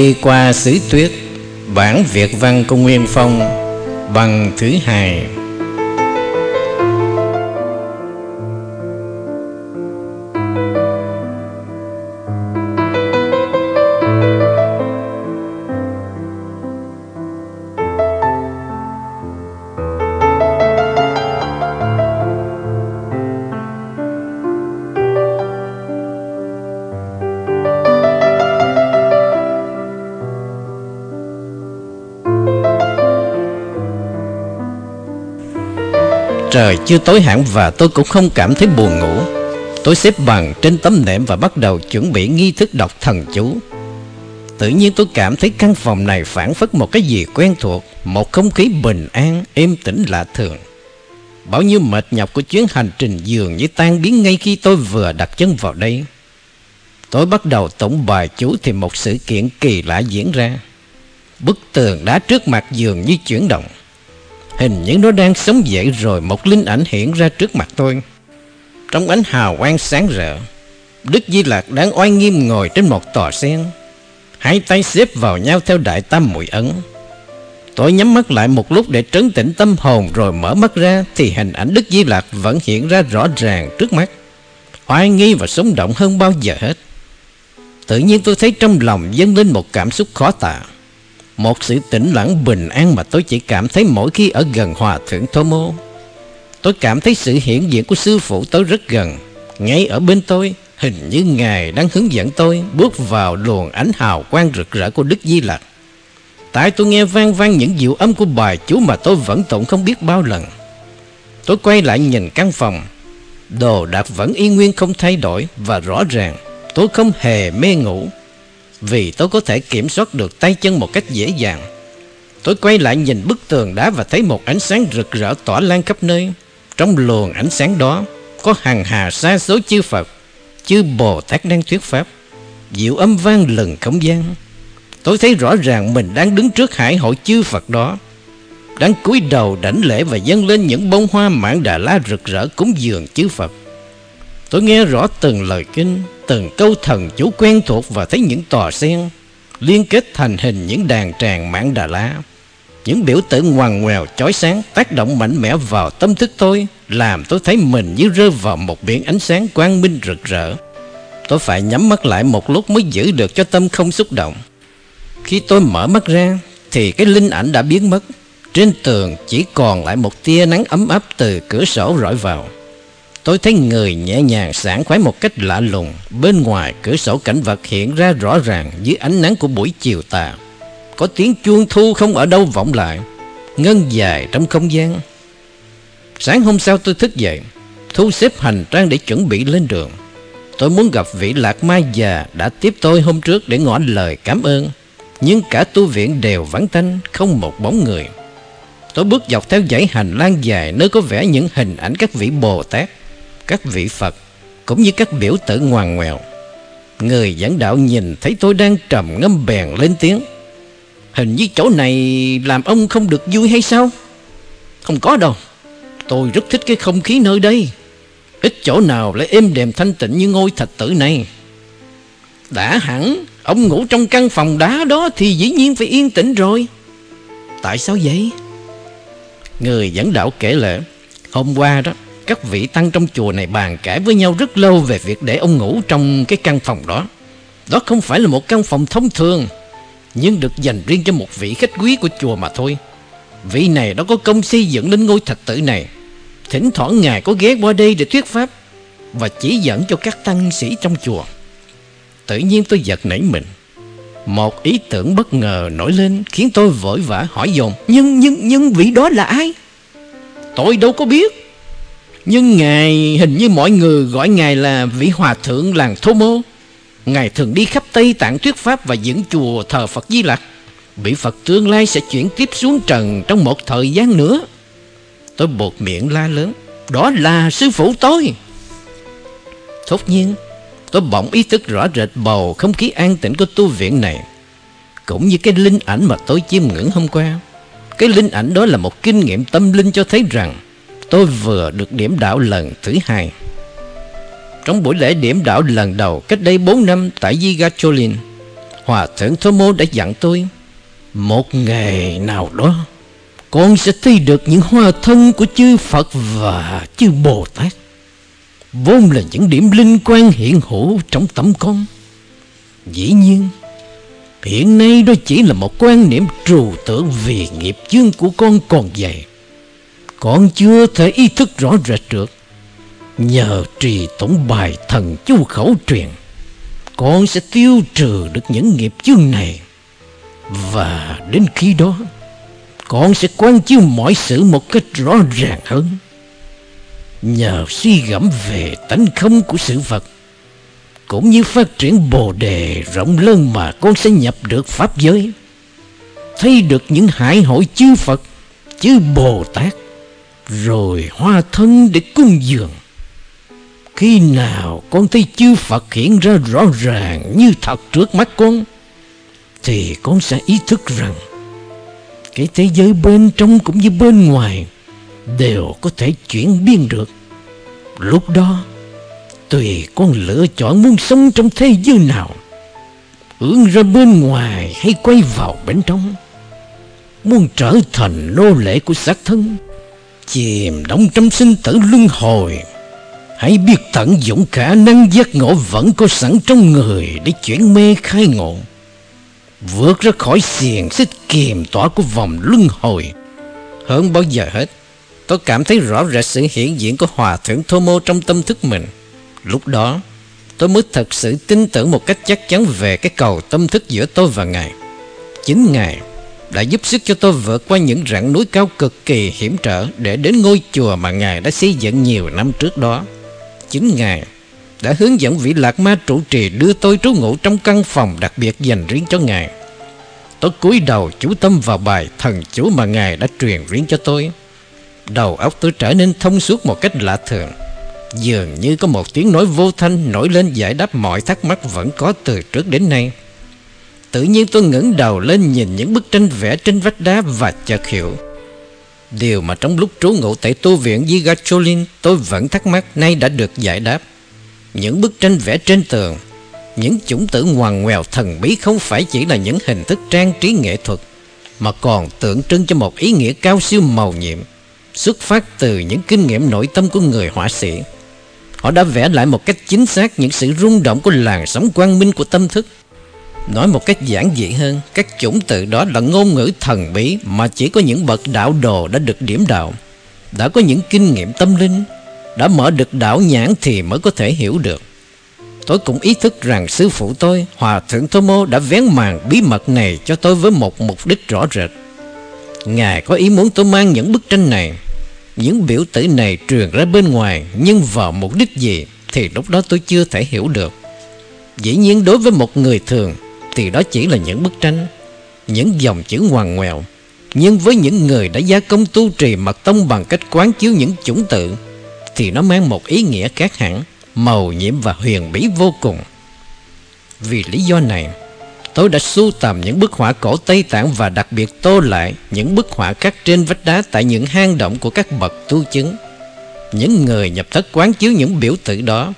Đường qua xứ tuyết Bản Việt văn của Nguyên Phong Bằng thứ hai. Trời chưa tối hẳn và tôi cũng không cảm thấy buồn ngủ. Tôi xếp bằng trên tấm nệm và bắt đầu chuẩn bị nghi thức đọc thần chú. Tự nhiên tôi cảm thấy căn phòng này phản phất một cái gì quen thuộc Một không khí bình an, êm tĩnh lạ thường. Bao nhiêu mệt nhọc của chuyến hành trình dường như tan biến ngay khi tôi vừa đặt chân vào đây. Tôi bắt đầu tổng bài chú thì một sự kiện kỳ lạ diễn ra. Bức tường đá trước mặt dường như chuyển động. Hình như nó đang sống dậy rồi một linh ảnh hiện ra trước mặt tôi. Trong ánh hào quang sáng rỡ, Đức Di Lạc đang oai nghiêm ngồi trên một tòa sen. Hai tay xếp vào nhau theo đại tam mũi ấn. Tôi nhắm mắt lại một lúc để trấn tĩnh tâm hồn rồi mở mắt ra thì hình ảnh Đức Di Lạc vẫn hiện ra rõ ràng trước mắt. Oai nghi và sống động hơn bao giờ hết. Tự nhiên tôi thấy trong lòng dâng lên một cảm xúc khó tả. Một sự tĩnh lặng bình an mà tôi chỉ cảm thấy mỗi khi ở gần Hòa Thượng Thomo. Tôi cảm thấy sự hiện diện của sư phụ tôi rất gần. Ngay ở bên tôi, hình như Ngài đang hướng dẫn tôi bước vào luồng ánh hào quang rực rỡ của Đức Di Lặc. Tại tôi nghe vang vang những diệu âm của bài chú mà tôi vẫn tụng không biết bao lần. Tôi quay lại nhìn căn phòng. Đồ đạc vẫn y nguyên không thay đổi và rõ ràng tôi không hề mê ngủ vì tôi có thể kiểm soát được tay chân một cách dễ dàng. Tôi quay lại nhìn bức tường đá và thấy một ánh sáng rực rỡ tỏa lan khắp nơi. Trong luồng ánh sáng đó có hàng hà sa số chư Phật, chư Bồ Tát đang thuyết pháp. Diệu âm vang lừng không gian. Tôi thấy rõ ràng mình đang đứng trước hải hội chư Phật đó. Đang cúi đầu đảnh lễ và dâng lên những bông hoa mãn đà la rực rỡ cúng dường chư Phật. Tôi nghe rõ từng lời kinh, từng câu thần chú quen thuộc và thấy những tòa sen liên kết thành hình những đàn tràng mảng đà lá, Những biểu tượng ngoằn ngoèo chói sáng tác động mạnh mẽ vào tâm thức tôi, làm tôi thấy mình như rơi vào một biển ánh sáng quang minh rực rỡ. Tôi phải nhắm mắt lại một lúc mới giữ được cho tâm không xúc động. Khi tôi mở mắt ra, thì cái linh ảnh đã biến mất. Trên tường chỉ còn lại một tia nắng ấm áp từ cửa sổ rọi vào. Tôi thấy người nhẹ nhàng sảng khoái một cách lạ lùng. Bên ngoài, cửa sổ cảnh vật hiện ra rõ ràng dưới ánh nắng của buổi chiều tà. Có tiếng chuông thu không ở đâu vọng lại, Ngân dài trong không gian. Sáng hôm sau tôi thức dậy, Thu xếp hành trang để chuẩn bị lên đường. Tôi muốn gặp vị lạc mai già đã tiếp tôi hôm trước để ngỏ lời cảm ơn. Nhưng cả tu viện đều vắng tanh, Không một bóng người. Tôi bước dọc theo dãy hành lang dài, Nơi có vẻ những hình ảnh các vị Bồ Tát các vị Phật cũng như các biểu tử ngoan ngoèo. Người dẫn đạo nhìn thấy tôi đang trầm ngâm bèn lên tiếng. Hình như chỗ này làm ông không được vui hay sao? Không có đâu. Tôi rất thích cái không khí nơi đây. Ít chỗ nào lại êm đềm thanh tịnh như ngôi thạch tử này. Đã hẳn, ông ngủ trong căn phòng đá đó thì dĩ nhiên phải yên tĩnh rồi. Tại sao vậy? Người dẫn đạo kể lệ, hôm qua đó, các vị tăng trong chùa này bàn cãi với nhau rất lâu về việc để ông ngủ trong cái căn phòng đó. Đó không phải là một căn phòng thông thường, nhưng được dành riêng cho một vị khách quý của chùa mà thôi. Vị này đã có công xây dựng đến ngôi thạch tử này. Thỉnh thoảng ngài có ghé qua đây để thuyết pháp và chỉ dẫn cho các tăng sĩ trong chùa. Tự nhiên tôi giật nảy mình. Một ý tưởng bất ngờ nổi lên khiến tôi vội vã hỏi dồn Nhưng, nhưng, nhưng vị đó là ai? Tôi đâu có biết. Nhưng Ngài hình như mọi người gọi Ngài là vị hòa thượng làng Thô Mô. Ngài thường đi khắp Tây Tạng thuyết pháp và dựng chùa thờ Phật Di Lặc. Vị Phật tương lai sẽ chuyển tiếp xuống trần trong một thời gian nữa. Tôi buộc miệng la lớn. Đó là sư phụ tôi. Thốt nhiên, tôi bỗng ý thức rõ rệt bầu không khí an tĩnh của tu viện này. Cũng như cái linh ảnh mà tôi chiêm ngưỡng hôm qua. Cái linh ảnh đó là một kinh nghiệm tâm linh cho thấy rằng tôi vừa được điểm đạo lần thứ hai. Trong buổi lễ điểm đạo lần đầu cách đây 4 năm tại Yigacholin, Hòa thượng Thomo Mô đã dặn tôi Một ngày nào đó Con sẽ thấy được những hoa thân của chư Phật và chư Bồ Tát. Vốn là những điểm linh quan hiện hữu trong tâm con. Dĩ nhiên Hiện nay đó chỉ là một quan niệm trừu tượng vì nghiệp chướng của con còn dày con chưa thể ý thức rõ rệt được. Nhờ trì tổng bài thần chu khẩu truyền Con sẽ tiêu trừ được những nghiệp chương này. Và đến khi đó Con sẽ quan chiếu mọi sự một cách rõ ràng hơn. Nhờ suy gẫm về tánh không của sự vật cũng như phát triển bồ đề rộng lớn mà con sẽ nhập được Pháp giới. Thấy được những hải hội chư Phật, chư Bồ Tát, rồi hoa thân để cung dường. Khi nào con thấy chư Phật hiện ra rõ ràng như thật trước mắt con, thì con sẽ ý thức rằng cái thế giới bên trong cũng như bên ngoài đều có thể chuyển biến được. Lúc đó, Tùy con lựa chọn muốn sống trong thế giới nào Hướng ra bên ngoài hay quay vào bên trong Muốn trở thành nô lệ của xác thân Chìm đóng trong sinh tử luân hồi. Hãy biết tận dụng khả năng giác ngộ vẫn có sẵn trong người Để chuyển mê khai ngộ. Vượt ra khỏi xiềng xích kiềm tỏa của vòng luân hồi. Hơn bao giờ hết, Tôi cảm thấy rõ rệt sự hiện diện của Hòa Thượng Thô Mô trong tâm thức mình. Lúc đó, tôi mới thật sự tin tưởng một cách chắc chắn về cái cầu tâm thức giữa tôi và Ngài. Chính Ngài đã giúp sức cho tôi vượt qua những rặng núi cao cực kỳ hiểm trở để đến ngôi chùa mà Ngài đã xây dựng nhiều năm trước đó. Chính Ngài đã hướng dẫn vị lạc ma trụ trì đưa tôi trú ngụ trong căn phòng đặc biệt dành riêng cho Ngài. Tôi cúi đầu chú tâm vào bài thần chú mà Ngài đã truyền riêng cho tôi. Đầu óc tôi trở nên thông suốt một cách lạ thường. Dường như có một tiếng nói vô thanh nổi lên giải đáp mọi thắc mắc vẫn có từ trước đến nay. Tự nhiên tôi ngẩng đầu lên nhìn những bức tranh vẽ trên vách đá và chợt hiểu. Điều mà trong lúc trú ngụ tại tu viện Gigacholin tôi vẫn thắc mắc nay đã được giải đáp. Những bức tranh vẽ trên tường, những chủng tử ngoằn ngoèo thần bí không phải chỉ là những hình thức trang trí nghệ thuật, mà còn tượng trưng cho một ý nghĩa cao siêu màu nhiệm, xuất phát từ những kinh nghiệm nội tâm của người họa sĩ. Họ đã vẽ lại một cách chính xác những sự rung động của làn sóng quang minh của tâm thức. Nói một cách giản dị hơn, các chủng tự đó là ngôn ngữ thần bí mà chỉ có những bậc đạo đồ đã được điểm đạo, đã có những kinh nghiệm tâm linh, đã mở được đạo nhãn thì mới có thể hiểu được. Tôi cũng ý thức rằng sư phụ tôi, Hòa Thượng Thô Mô đã vén màn bí mật này cho tôi với một mục đích rõ rệt. Ngài có ý muốn tôi mang những bức tranh này những biểu tử này truyền ra bên ngoài nhưng vào mục đích gì thì lúc đó tôi chưa thể hiểu được. Dĩ nhiên đối với một người thường thì đó chỉ là những bức tranh, những dòng chữ ngoằn ngoèo. Nhưng với những người đã gia công tu trì mật tông bằng cách quán chiếu những chủng tự thì nó mang một ý nghĩa khác hẳn, màu nhiệm và huyền bí vô cùng. Vì lý do này, tôi đã sưu tầm những bức họa cổ Tây Tạng và đặc biệt tô lại những bức họa khắc trên vách đá tại những hang động của các bậc tu chứng. Những người nhập thất quán chiếu những biểu tượng đó.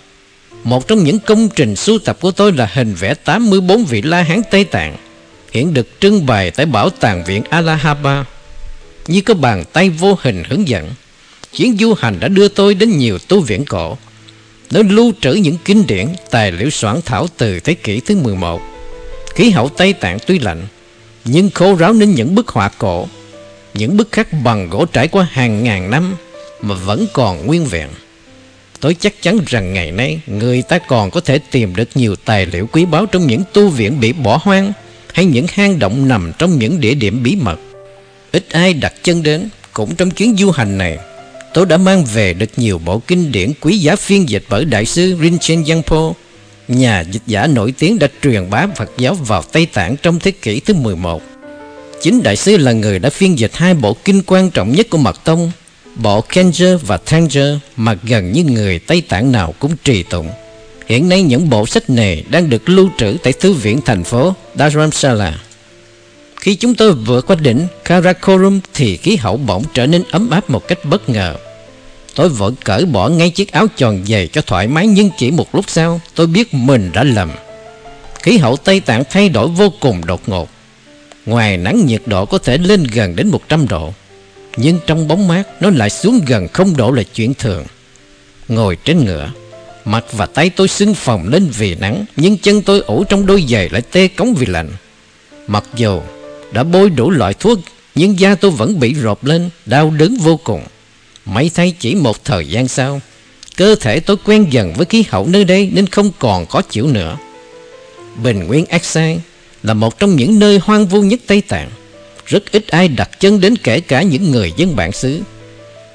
Một trong những công trình sưu tập của tôi là hình vẽ 84 vị La Hán Tây Tạng, hiện được trưng bày tại Bảo tàng viện Allahabad. Như có bàn tay vô hình hướng dẫn, chuyến du hành đã đưa tôi đến nhiều tu viện cổ, nơi lưu trữ những kinh điển, tài liệu soạn thảo từ thế kỷ thứ 11 Khí hậu Tây Tạng tuy lạnh Nhưng khô ráo nên những bức họa cổ Những bức khắc bằng gỗ trải qua hàng ngàn năm Mà vẫn còn nguyên vẹn Tôi chắc chắn rằng ngày nay Người ta còn có thể tìm được nhiều tài liệu quý báu Trong những tu viện bị bỏ hoang Hay những hang động nằm trong những địa điểm bí mật Ít ai đặt chân đến Cũng trong chuyến du hành này Tôi đã mang về được nhiều bộ kinh điển quý giá phiên dịch bởi Đại sư Rinchen Yangpo nhà dịch giả nổi tiếng đã truyền bá Phật giáo vào Tây Tạng trong thế kỷ thứ 11. Chính đại sư là người đã phiên dịch hai bộ kinh quan trọng nhất của Mật Tông, bộ Kenja và Tanger mà gần như người Tây Tạng nào cũng trì tụng. Hiện nay những bộ sách này đang được lưu trữ tại Thư viện thành phố Dharamsala. Khi chúng tôi vượt qua đỉnh Karakorum thì khí hậu bỗng trở nên ấm áp một cách bất ngờ. Tôi vội cởi bỏ ngay chiếc áo tròn dày cho thoải mái Nhưng chỉ một lúc sau tôi biết mình đã lầm Khí hậu Tây Tạng thay đổi vô cùng đột ngột Ngoài nắng nhiệt độ có thể lên gần đến 100 độ nhưng trong bóng mát, Nó lại xuống gần không độ là chuyện thường. Ngồi trên ngựa, Mặt và tay tôi sưng phồng lên vì nắng, Nhưng chân tôi ủ trong đôi giày lại tê cống vì lạnh. Mặc dù đã bôi đủ loại thuốc, Nhưng da tôi vẫn bị rộp lên, Đau đớn vô cùng. Mấy thay chỉ một thời gian sau, Cơ thể tôi quen dần với khí hậu nơi đây Nên không còn khó chịu nữa. Bình Nguyên Aksai Là một trong những nơi hoang vu nhất Tây Tạng. Rất ít ai đặt chân đến kể cả những người dân bản xứ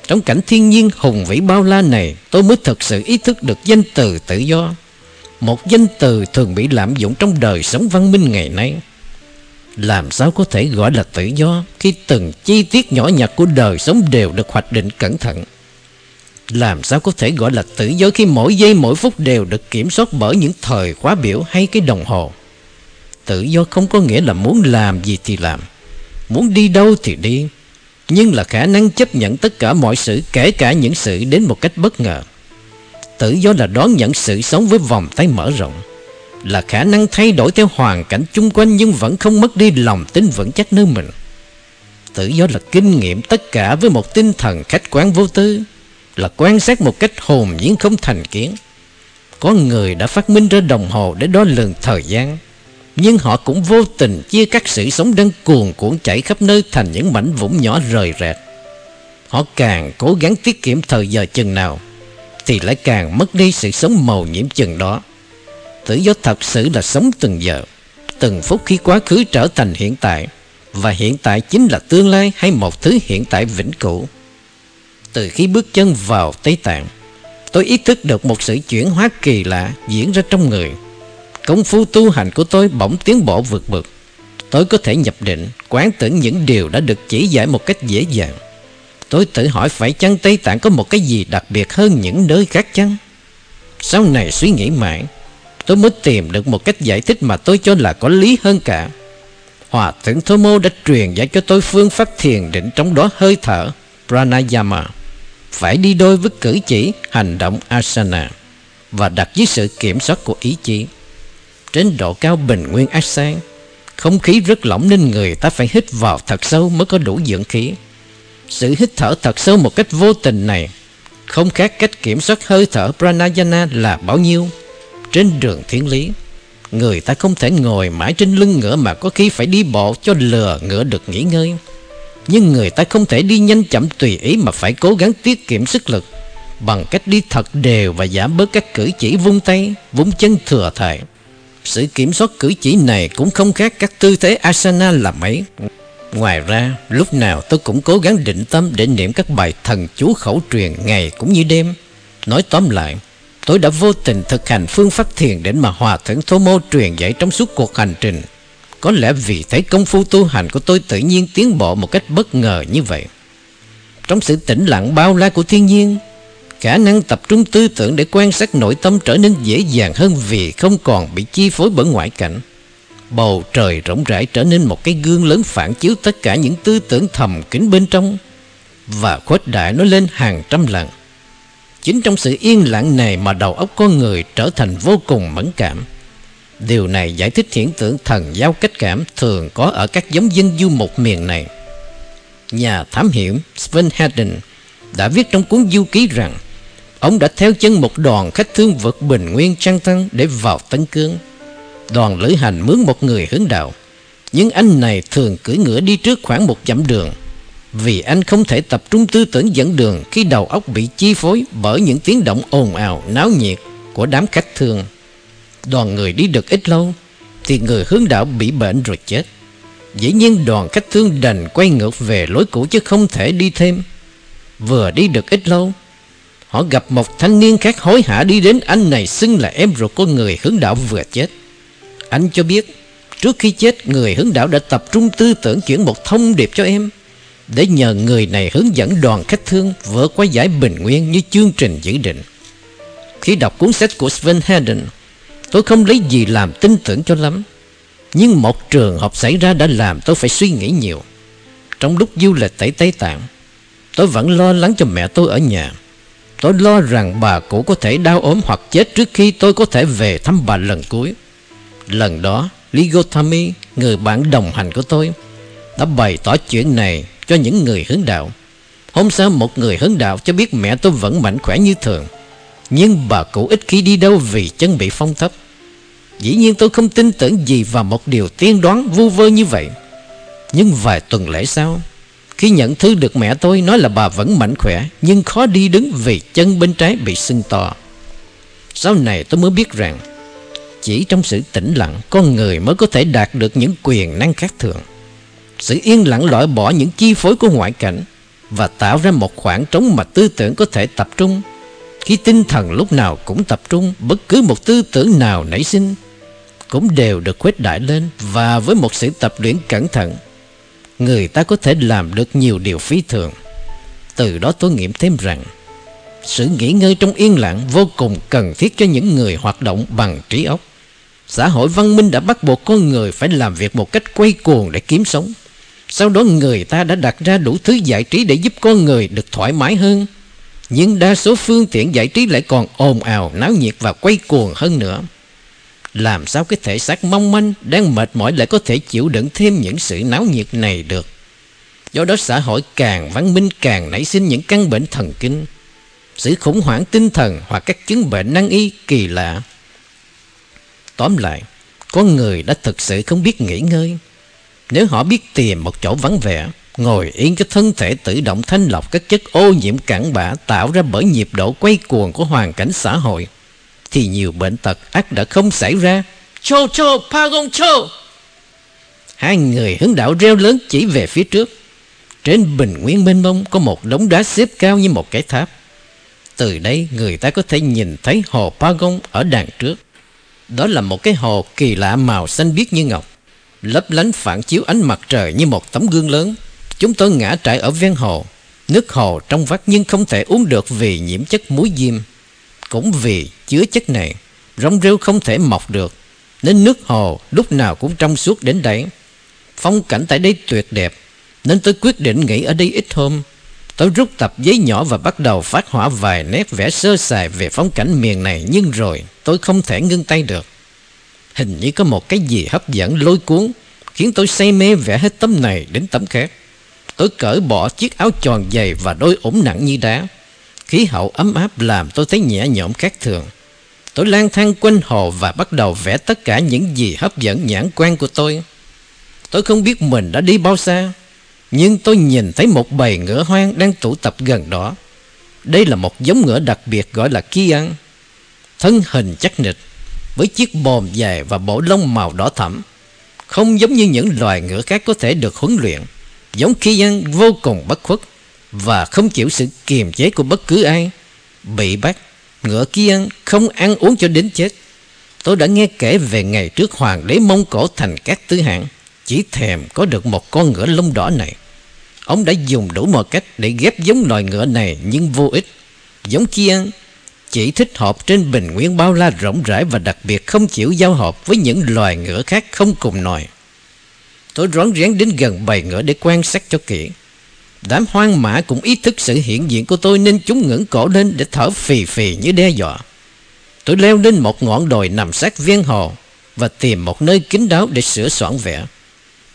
Trong cảnh thiên nhiên hùng vĩ bao la này Tôi mới thực sự ý thức được danh từ tự do Một danh từ thường bị lạm dụng trong đời sống văn minh ngày nay làm sao có thể gọi là tự do khi từng chi tiết nhỏ nhặt của đời sống đều được hoạch định cẩn thận? Làm sao có thể gọi là tự do khi mỗi giây mỗi phút đều được kiểm soát bởi những thời khóa biểu hay cái đồng hồ? Tự do không có nghĩa là muốn làm gì thì làm, muốn đi đâu thì đi, nhưng là khả năng chấp nhận tất cả mọi sự kể cả những sự đến một cách bất ngờ. Tự do là đón nhận sự sống với vòng tay mở rộng là khả năng thay đổi theo hoàn cảnh chung quanh nhưng vẫn không mất đi lòng tin vững chắc nơi mình. Tự do là kinh nghiệm tất cả với một tinh thần khách quan vô tư, là quan sát một cách hồn nhiên không thành kiến. Có người đã phát minh ra đồng hồ để đo lường thời gian, nhưng họ cũng vô tình chia cắt sự sống đang cuồn cuộn chảy khắp nơi thành những mảnh vũng nhỏ rời rạc. Họ càng cố gắng tiết kiệm thời giờ chừng nào, thì lại càng mất đi sự sống màu nhiễm chừng đó. Tự do thật sự là sống từng giờ Từng phút khi quá khứ trở thành hiện tại Và hiện tại chính là tương lai Hay một thứ hiện tại vĩnh cửu Từ khi bước chân vào Tây Tạng Tôi ý thức được một sự chuyển hóa kỳ lạ Diễn ra trong người Công phu tu hành của tôi bỗng tiến bộ vượt bực Tôi có thể nhập định, Quán tưởng những điều đã được chỉ giải một cách dễ dàng Tôi tự hỏi phải chăng Tây Tạng có một cái gì đặc biệt hơn những nơi khác chăng Sau này suy nghĩ mãi, tôi mới tìm được một cách giải thích mà tôi cho là có lý hơn cả. Hòa thượng Thomo đã truyền dạy cho tôi phương pháp thiền định trong đó hơi thở, pranayama phải đi đôi với cử chỉ, hành động, asana, và đặt dưới sự kiểm soát của ý chí. Trên độ cao bình nguyên ác sang, không khí rất lỏng nên người ta phải hít vào thật sâu mới có đủ dưỡng khí. Sự hít thở thật sâu một cách vô tình này không khác cách kiểm soát hơi thở pranayama là bao nhiêu. Trên đường thiên lý Người ta không thể ngồi mãi trên lưng ngựa Mà có khi phải đi bộ cho lừa ngựa được nghỉ ngơi. Nhưng người ta không thể đi nhanh chậm tùy ý Mà phải cố gắng tiết kiệm sức lực Bằng cách đi thật đều và giảm bớt các cử chỉ vung tay Vung chân thừa thải. Sự kiểm soát cử chỉ này cũng không khác các tư thế asana là mấy Ngoài ra, lúc nào tôi cũng cố gắng định tâm để niệm các bài thần chú khẩu truyền ngày cũng như đêm. Nói tóm lại, Tôi đã vô tình thực hành phương pháp thiền định mà Hòa Thượng Thô Mô truyền dạy trong suốt cuộc hành trình. Có lẽ vì thấy công phu tu hành của tôi tự nhiên tiến bộ một cách bất ngờ như vậy. Trong sự tĩnh lặng bao la của thiên nhiên, khả năng tập trung tư tưởng để quan sát nội tâm trở nên dễ dàng hơn vì không còn bị chi phối bởi ngoại cảnh. Bầu trời rộng rãi trở nên một cái gương lớn phản chiếu tất cả những tư tưởng thầm kín bên trong, và khuếch đại nó lên hàng trăm lần. Chính trong sự yên lặng này mà đầu óc con người trở thành vô cùng mẫn cảm. Điều này giải thích hiện tượng thần giao cách cảm thường có ở các giống dân du một miền này. Nhà thám hiểm Sven Hedden đã viết trong cuốn du ký rằng ông đã theo chân một đoàn khách thương vượt bình nguyên trăng tăng để vào Tân Cương. Đoàn lữ hành mướn một người hướng đạo, nhưng anh này thường cưỡi ngựa đi trước khoảng một dặm đường vì anh không thể tập trung tư tưởng dẫn đường khi đầu óc bị chi phối bởi những tiếng động ồn ào, náo nhiệt của đám khách thương. Đoàn người đi được ít lâu thì người hướng đạo bị bệnh rồi chết. Dĩ nhiên đoàn khách thương đành quay ngược về lối cũ chứ không thể đi thêm. Vừa đi được ít lâu, họ gặp một thanh niên khác hối hả đi đến anh này xưng là em ruột của người hướng đạo vừa chết. Anh cho biết, trước khi chết người hướng đạo đã tập trung tư tưởng chuyển một thông điệp cho em để nhờ người này hướng dẫn đoàn khách thương vượt qua giải bình nguyên như chương trình dự định. Khi đọc cuốn sách của Sven Hedden, tôi không lấy gì làm tin tưởng cho lắm. Nhưng một trường hợp xảy ra đã làm tôi phải suy nghĩ nhiều. Trong lúc du lịch tại Tây Tạng, tôi vẫn lo lắng cho mẹ tôi ở nhà. Tôi lo rằng bà cụ có thể đau ốm hoặc chết trước khi tôi có thể về thăm bà lần cuối. Lần đó, Ligotami, Người bạn đồng hành của tôi, Đã bày tỏ chuyện này cho những người hướng đạo. Hôm sau, một người hướng đạo cho biết mẹ tôi vẫn mạnh khỏe như thường, Nhưng bà cụ ít khi đi đâu vì chân bị phong thấp. Dĩ nhiên tôi không tin tưởng gì vào một điều tiên đoán vu vơ như vậy. Nhưng vài tuần lễ sau khi nhận thư được mẹ tôi nói là bà vẫn mạnh khỏe Nhưng khó đi đứng vì chân bên trái bị sưng to. Sau này tôi mới biết rằng Chỉ trong sự tĩnh lặng Con người mới có thể đạt được những quyền năng khác thường. Sự yên lặng loại bỏ những chi phối của ngoại cảnh Và tạo ra một khoảng trống mà tư tưởng có thể tập trung. Khi tinh thần lúc nào cũng tập trung Bất cứ một tư tưởng nào nảy sinh cũng đều được khuếch đại lên và với một sự tập luyện cẩn thận, người ta có thể làm được nhiều điều phi thường. Từ đó tôi nghiệm thêm rằng, sự nghỉ ngơi trong yên lặng vô cùng cần thiết cho những người hoạt động bằng trí óc. Xã hội văn minh đã bắt buộc con người phải làm việc một cách quay cuồng để kiếm sống. Sau đó người ta đã đặt ra đủ thứ giải trí để giúp con người được thoải mái hơn. Nhưng đa số phương tiện giải trí lại còn ồn ào, náo nhiệt và quay cuồng hơn nữa. Làm sao cái thể xác mong manh Đang mệt mỏi lại có thể chịu đựng thêm những sự náo nhiệt này được? Do đó xã hội càng văn minh càng nảy sinh những căn bệnh thần kinh. Sự khủng hoảng tinh thần hoặc các chứng bệnh năng y kỳ lạ. Tóm lại, có người đã thực sự không biết nghỉ ngơi. Nếu họ biết tìm một chỗ vắng vẻ, Ngồi yên cho thân thể tự động thanh lọc các chất ô nhiễm cản bã Tạo ra bởi nhịp độ quay cuồng của hoàn cảnh xã hội thì nhiều bệnh tật ác đã không xảy ra. Chô chô, Pagon chô! Hai người hướng đạo reo lớn chỉ về phía trước. Trên bình nguyên mênh mông có một đống đá xếp cao như một cái tháp. Từ đây người ta có thể nhìn thấy hồ Pagon ở đằng trước. Đó là một cái hồ kỳ lạ màu xanh biếc như ngọc. Lấp lánh phản chiếu ánh mặt trời như một tấm gương lớn. Chúng tôi ngã trại ở ven hồ. Nước hồ trong vắt nhưng không thể uống được vì nhiễm chất muối diêm. Cũng vì chứa chất này, rong rêu không thể mọc được, nên nước hồ lúc nào cũng trong suốt đến đấy. Phong cảnh tại đây tuyệt đẹp, nên tôi quyết định nghỉ ở đây ít hôm. Tôi rút tập giấy nhỏ và bắt đầu phát họa vài nét vẽ sơ sài về phong cảnh miền này, nhưng rồi tôi không thể ngưng tay được. Hình như có một cái gì hấp dẫn lôi cuốn, khiến tôi say mê vẽ hết tấm này đến tấm khác. Tôi cởi bỏ chiếc áo tròn dày và đôi ủng nặng như đá. Khí hậu ấm áp làm tôi thấy nhẹ nhõm khác thường. Tôi lang thang quanh hồ và bắt đầu vẽ tất cả những gì hấp dẫn nhãn quan của tôi. Tôi không biết mình đã đi bao xa, nhưng tôi nhìn thấy một bầy ngựa hoang đang tụ tập gần đó. Đây là một giống ngựa đặc biệt gọi là Kian. Thân hình chắc nịch, với chiếc bồm dài và bộ lông màu đỏ thẫm. Không giống như những loài ngựa khác có thể được huấn luyện. Giống Kian vô cùng bất khuất và không chịu sự kiềm chế của bất cứ ai. Bị bắt, ngựa kia không ăn uống cho đến chết. Tôi đã nghe kể về ngày trước hoàng đế Mông Cổ thành các tứ hạng, chỉ thèm có được một con ngựa lông đỏ này. Ông đã dùng đủ mọi cách để ghép giống loài ngựa này nhưng vô ích. Giống kia chỉ thích hợp trên bình nguyên bao la rộng rãi và đặc biệt không chịu giao hợp với những loài ngựa khác không cùng nòi. Tôi rón rén đến gần bầy ngựa để quan sát cho kỹ. Đám hoang mã cũng ý thức sự hiện diện của tôi nên chúng ngẩng cổ lên để thở phì phì như đe dọa. Tôi leo lên một ngọn đồi nằm sát viên hồ và tìm một nơi kín đáo để sửa soạn vẽ.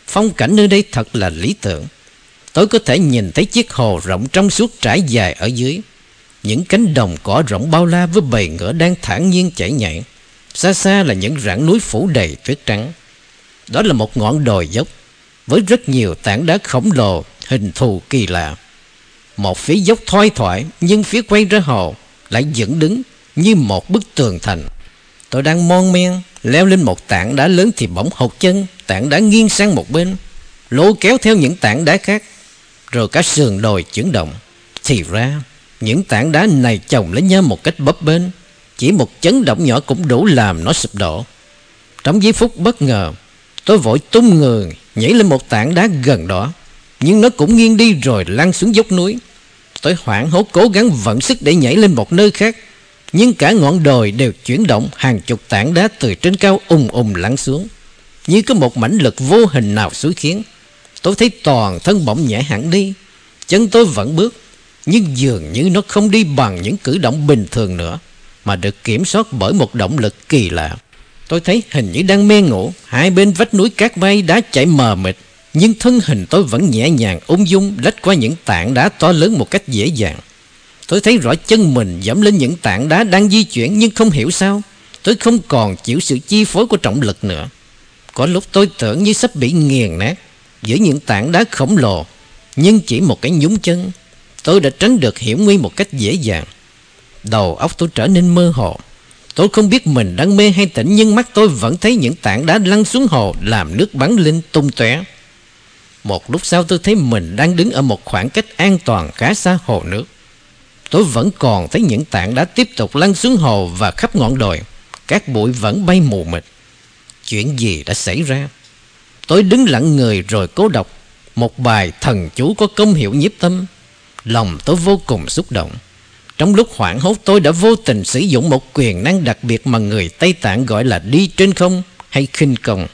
Phong cảnh nơi đây thật là lý tưởng. Tôi có thể nhìn thấy chiếc hồ rộng trong suốt trải dài ở dưới. Những cánh đồng cỏ rộng bao la với bầy ngựa đang thản nhiên chảy nhảy. Xa xa là những rặng núi phủ đầy tuyết trắng. Đó là một ngọn đồi dốc với rất nhiều tảng đá khổng lồ hình thù kỳ lạ. Một phía dốc thoai thoải nhưng phía quay ra hồ lại dựng đứng như một bức tường thành. Tôi đang mon men leo lên một tảng đá lớn thì bỗng hụt chân, tảng đá nghiêng sang một bên, lôi kéo theo những tảng đá khác, rồi cả sườn đồi chuyển động. Thì ra, những tảng đá này chồng lên nhau một cách bấp bênh, chỉ một chấn động nhỏ cũng đủ làm nó sụp đổ. Trong giây phút bất ngờ, tôi vội tung người nhảy lên một tảng đá gần đó nhưng nó cũng nghiêng đi rồi lăn xuống dốc núi. Tôi hoảng hốt cố gắng vận sức để nhảy lên một nơi khác. Nhưng cả ngọn đồi đều chuyển động, hàng chục tảng đá từ trên cao ùng ùng lăn xuống. Như có một mãnh lực vô hình nào xúi khiến. Tôi thấy toàn thân bỗng nhẹ hẳn đi. Chân tôi vẫn bước. Nhưng dường như nó không đi bằng những cử động bình thường nữa. Mà được kiểm soát bởi một động lực kỳ lạ. Tôi thấy hình như đang mê ngủ, Hai bên vách núi cát bay, đá chảy mờ mịt nhưng thân hình tôi vẫn nhẹ nhàng, ung dung, Lách qua những tảng đá to lớn một cách dễ dàng. Tôi thấy rõ chân mình dẫm lên những tảng đá đang di chuyển Nhưng không hiểu sao, Tôi không còn chịu sự chi phối của trọng lực nữa. Có lúc tôi tưởng như sắp bị nghiền nát Giữa những tảng đá khổng lồ, Nhưng chỉ một cái nhúng chân, Tôi đã tránh được hiểm nguy một cách dễ dàng. Đầu óc tôi trở nên mơ hồ. Tôi không biết mình đang mê hay tỉnh, Nhưng mắt tôi vẫn thấy những tảng đá lăn xuống hồ, Làm nước bắn lên tung tóe. Một lúc sau tôi thấy mình đang đứng ở một khoảng cách an toàn khá xa hồ nước. Tôi vẫn còn thấy những tảng đá tiếp tục lăn xuống hồ và khắp ngọn đồi. Các bụi vẫn bay mù mịt. Chuyện gì đã xảy ra? Tôi đứng lặng người rồi cố đọc Một bài thần chú có công hiệu nhiếp tâm. Lòng tôi vô cùng xúc động. Trong lúc hoảng hốt, tôi đã vô tình sử dụng một quyền năng đặc biệt mà người Tây Tạng gọi là đi trên không hay khinh công.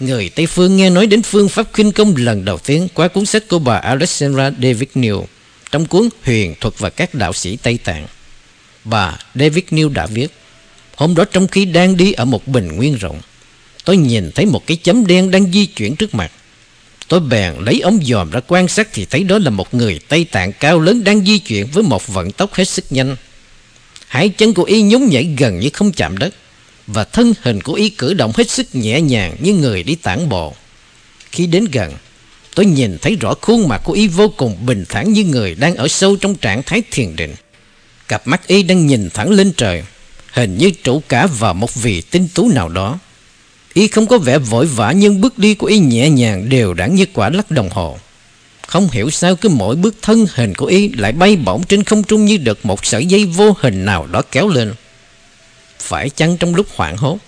Người Tây Phương nghe nói đến phương pháp khinh công lần đầu tiên qua cuốn sách của bà Alexandra David New trong cuốn Huyền thuật và các đạo sĩ Tây Tạng. Bà David New đã viết, Hôm đó trong khi đang đi ở một bình nguyên rộng, Tôi nhìn thấy một cái chấm đen đang di chuyển trước mặt Tôi bèn lấy ống dòm ra quan sát thì thấy đó là một người Tây Tạng cao lớn đang di chuyển với một vận tốc hết sức nhanh. Hai chân của y nhún nhảy gần như không chạm đất và thân hình của y cử động hết sức nhẹ nhàng như người đi tản bộ. Khi đến gần, tôi nhìn thấy rõ khuôn mặt của y vô cùng bình thản như người đang ở sâu trong trạng thái thiền định. Cặp mắt y đang nhìn thẳng lên trời, hình như trụ cả vào một vị tinh tú nào đó. Y không có vẻ vội vã nhưng bước đi của Y nhẹ nhàng đều đặn như quả lắc đồng hồ. Không hiểu sao cứ mỗi bước thân hình của Y lại bay bổng trên không trung như được một sợi dây vô hình nào đó kéo lên. Phải chăng trong lúc hoảng hốt,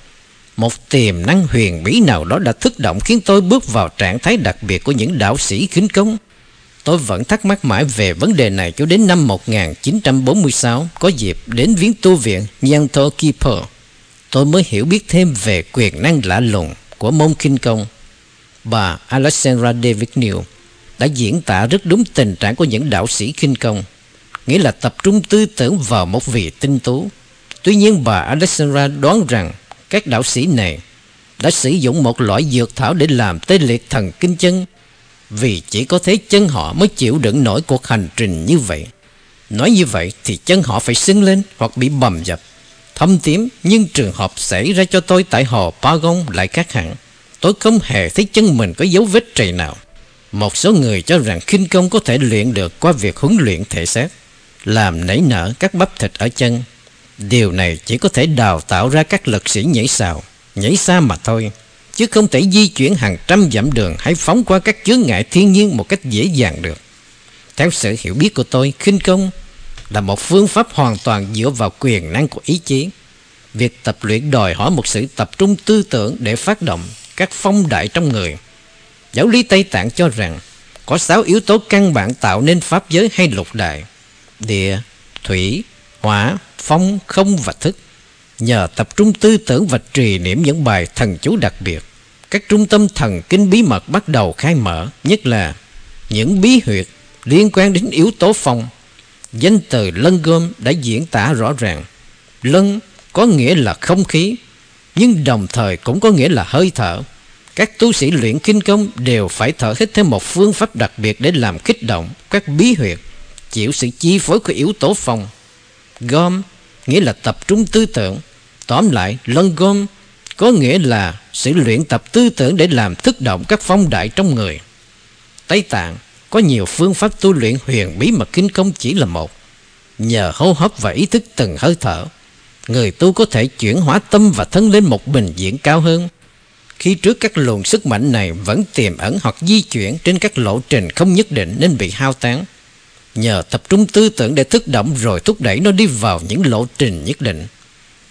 một tiềm năng huyền bí nào đó đã thức động khiến tôi bước vào trạng thái đặc biệt của những đạo sĩ khinh công. Tôi vẫn thắc mắc mãi về vấn đề này cho đến năm 1946 có dịp đến viếng tu viện Nyanto Kipo tôi mới hiểu biết thêm về quyền năng lạ lùng của môn kinh công. Bà Alexandra David New đã diễn tả rất đúng tình trạng của những đạo sĩ kinh công, nghĩa là tập trung tư tưởng vào một vị tinh tú. Tuy nhiên bà Alexandra đoán rằng các đạo sĩ này đã sử dụng một loại dược thảo để làm tê liệt thần kinh chân vì chỉ có thế chân họ mới chịu đựng nổi cuộc hành trình như vậy. Nói như vậy thì chân họ phải sưng lên hoặc bị bầm dập thâm tím nhưng trường hợp xảy ra cho tôi tại hồ Pagon lại khác hẳn. Tôi không hề thấy chân mình có dấu vết trầy nào. Một số người cho rằng khinh công có thể luyện được qua việc huấn luyện thể xác, làm nảy nở các bắp thịt ở chân. Điều này chỉ có thể đào tạo ra các lực sĩ nhảy xào, nhảy xa mà thôi, chứ không thể di chuyển hàng trăm dặm đường hay phóng qua các chướng ngại thiên nhiên một cách dễ dàng được. Theo sự hiểu biết của tôi, khinh công là một phương pháp hoàn toàn dựa vào quyền năng của ý chí. Việc tập luyện đòi hỏi một sự tập trung tư tưởng để phát động các phong đại trong người. Giáo lý Tây Tạng cho rằng có sáu yếu tố căn bản tạo nên pháp giới hay lục đại. Địa, thủy, hỏa, phong, không và thức. Nhờ tập trung tư tưởng và trì niệm những bài thần chú đặc biệt, các trung tâm thần kinh bí mật bắt đầu khai mở, nhất là những bí huyệt liên quan đến yếu tố phong Danh từ lân gom đã diễn tả rõ ràng. Lân có nghĩa là không khí, nhưng đồng thời cũng có nghĩa là hơi thở. Các tu sĩ luyện kinh công đều phải thở hít theo một phương pháp đặc biệt để làm kích động các bí huyệt, chịu sự chi phối của yếu tố phong. Gom nghĩa là tập trung tư tưởng. Tóm lại, lân gom có nghĩa là sự luyện tập tư tưởng để làm thức động các phong đại trong người. Tây Tạng có nhiều phương pháp tu luyện huyền bí mà kinh công chỉ là một. Nhờ hô hấp và ý thức từng hơi thở, người tu có thể chuyển hóa tâm và thân lên một bình diện cao hơn. Khi trước các luồng sức mạnh này vẫn tiềm ẩn hoặc di chuyển trên các lộ trình không nhất định nên bị hao tán. Nhờ tập trung tư tưởng để thức động rồi thúc đẩy nó đi vào những lộ trình nhất định.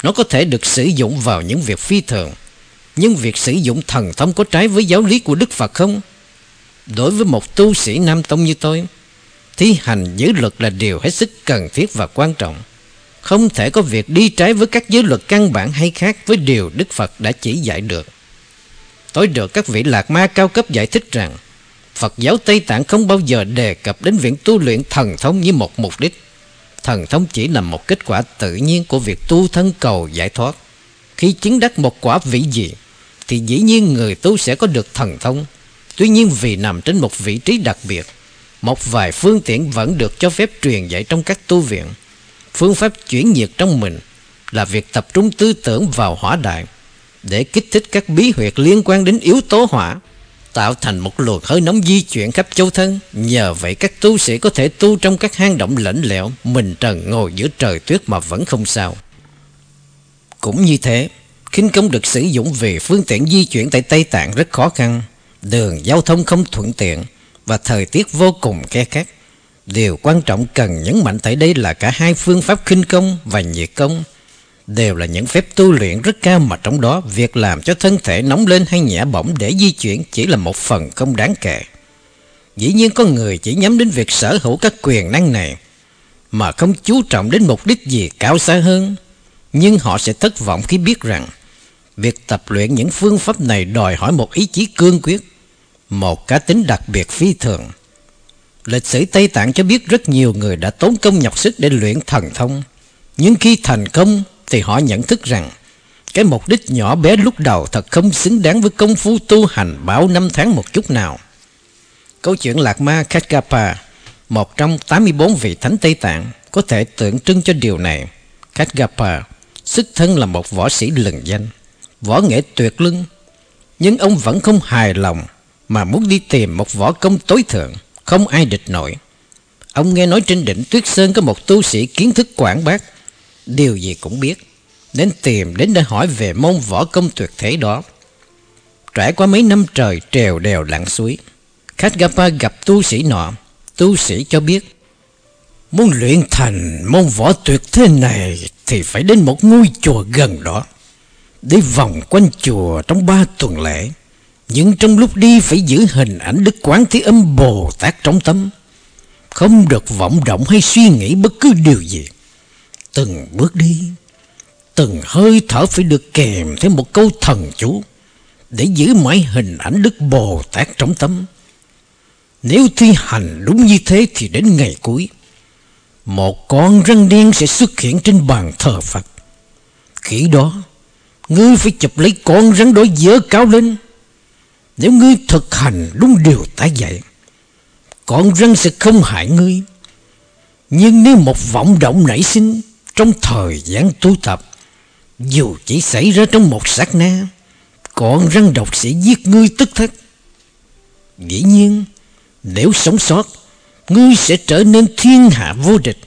Nó có thể được sử dụng vào những việc phi thường. Nhưng việc sử dụng thần thông có trái với giáo lý của Đức Phật không? Đối với một tu sĩ Nam Tông như tôi, Thi hành giới luật là điều hết sức cần thiết và quan trọng Không thể có việc đi trái với các giới luật căn bản hay khác Với điều Đức Phật đã chỉ dạy được Tôi được các vị lạc ma cao cấp giải thích rằng Phật giáo Tây Tạng không bao giờ đề cập đến việc tu luyện thần thông như một mục đích. Thần thông chỉ là một kết quả tự nhiên của việc tu thân cầu giải thoát. Khi chứng đắc một quả vị gì, Thì dĩ nhiên người tu sẽ có được thần thông. Tuy nhiên vì nằm trên một vị trí đặc biệt, Một vài phương tiện vẫn được cho phép truyền dạy trong các tu viện. Phương pháp chuyển nhiệt trong mình Là việc tập trung tư tưởng vào hỏa đại Để kích thích các bí huyệt liên quan đến yếu tố hỏa. Tạo thành một luồng hơi nóng di chuyển khắp châu thân. Nhờ vậy các tu sĩ có thể tu trong các hang động lạnh lẽo, Mình trần ngồi giữa trời tuyết mà vẫn không sao. Cũng như thế, Khinh công được sử dụng về phương tiện di chuyển tại Tây Tạng rất khó khăn. Đường giao thông không thuận tiện Và thời tiết vô cùng khe khắc. Điều quan trọng cần nhấn mạnh tại đây là cả hai phương pháp khinh công và nhiệt công đều là những phép tu luyện rất cao mà trong đó việc làm cho thân thể nóng lên hay nhẹ bỏng để di chuyển chỉ là một phần không đáng kể. Dĩ nhiên có người chỉ nhắm đến việc sở hữu các quyền năng này mà không chú trọng đến mục đích gì cao xa hơn. Nhưng họ sẽ thất vọng khi biết rằng việc tập luyện những phương pháp này đòi hỏi một ý chí cương quyết, một cá tính đặc biệt phi thường. Lịch sử Tây Tạng cho biết rất nhiều người đã tốn công nhọc sức để luyện thần thông. Nhưng khi thành công thì họ nhận thức rằng cái mục đích nhỏ bé lúc đầu thật không xứng đáng với công phu tu hành bao năm tháng một chút nào. Câu chuyện Lạc Ma Katkapa, một trong 84 vị thánh Tây Tạng, có thể tượng trưng cho điều này. Katkapa, xuất thân là một võ sĩ lừng danh, võ nghệ tuyệt lưng, nhưng ông vẫn không hài lòng mà muốn đi tìm một võ công tối thượng, không ai địch nổi. Ông nghe nói trên đỉnh Tuyết Sơn có một tu sĩ kiến thức quảng bác, điều gì cũng biết, đến tìm đến để hỏi về môn võ công tuyệt thế đó. Trải qua mấy năm trời trèo đèo lặn suối, Khatgapa gặp tu sĩ nọ. Tu sĩ cho biết, muốn luyện thành môn võ tuyệt thế này thì phải đến một ngôi chùa gần đó, đi vòng quanh chùa trong ba tuần lễ. Nhưng trong lúc đi phải giữ hình ảnh Đức Quán Thế Âm Bồ Tát trong tâm. Không được vọng động hay suy nghĩ bất cứ điều gì. Từng bước đi, Từng hơi thở phải được kèm thêm một câu thần chú Để giữ mãi hình ảnh Đức Bồ Tát trong tâm. Nếu thi hành đúng như thế thì đến ngày cuối, Một con răng đen sẽ xuất hiện trên bàn thờ Phật. Khi đó, Ngươi phải chụp lấy con rắn đó dỡ cao lên. Nếu ngươi thực hành đúng điều ta dạy, Con rắn sẽ không hại ngươi. Nhưng nếu một vọng động nảy sinh trong thời gian tu tập, dù chỉ xảy ra trong một sát na, còn răng độc sẽ giết ngươi tức thất dĩ nhiên, nếu sống sót, ngươi sẽ trở nên thiên hạ vô địch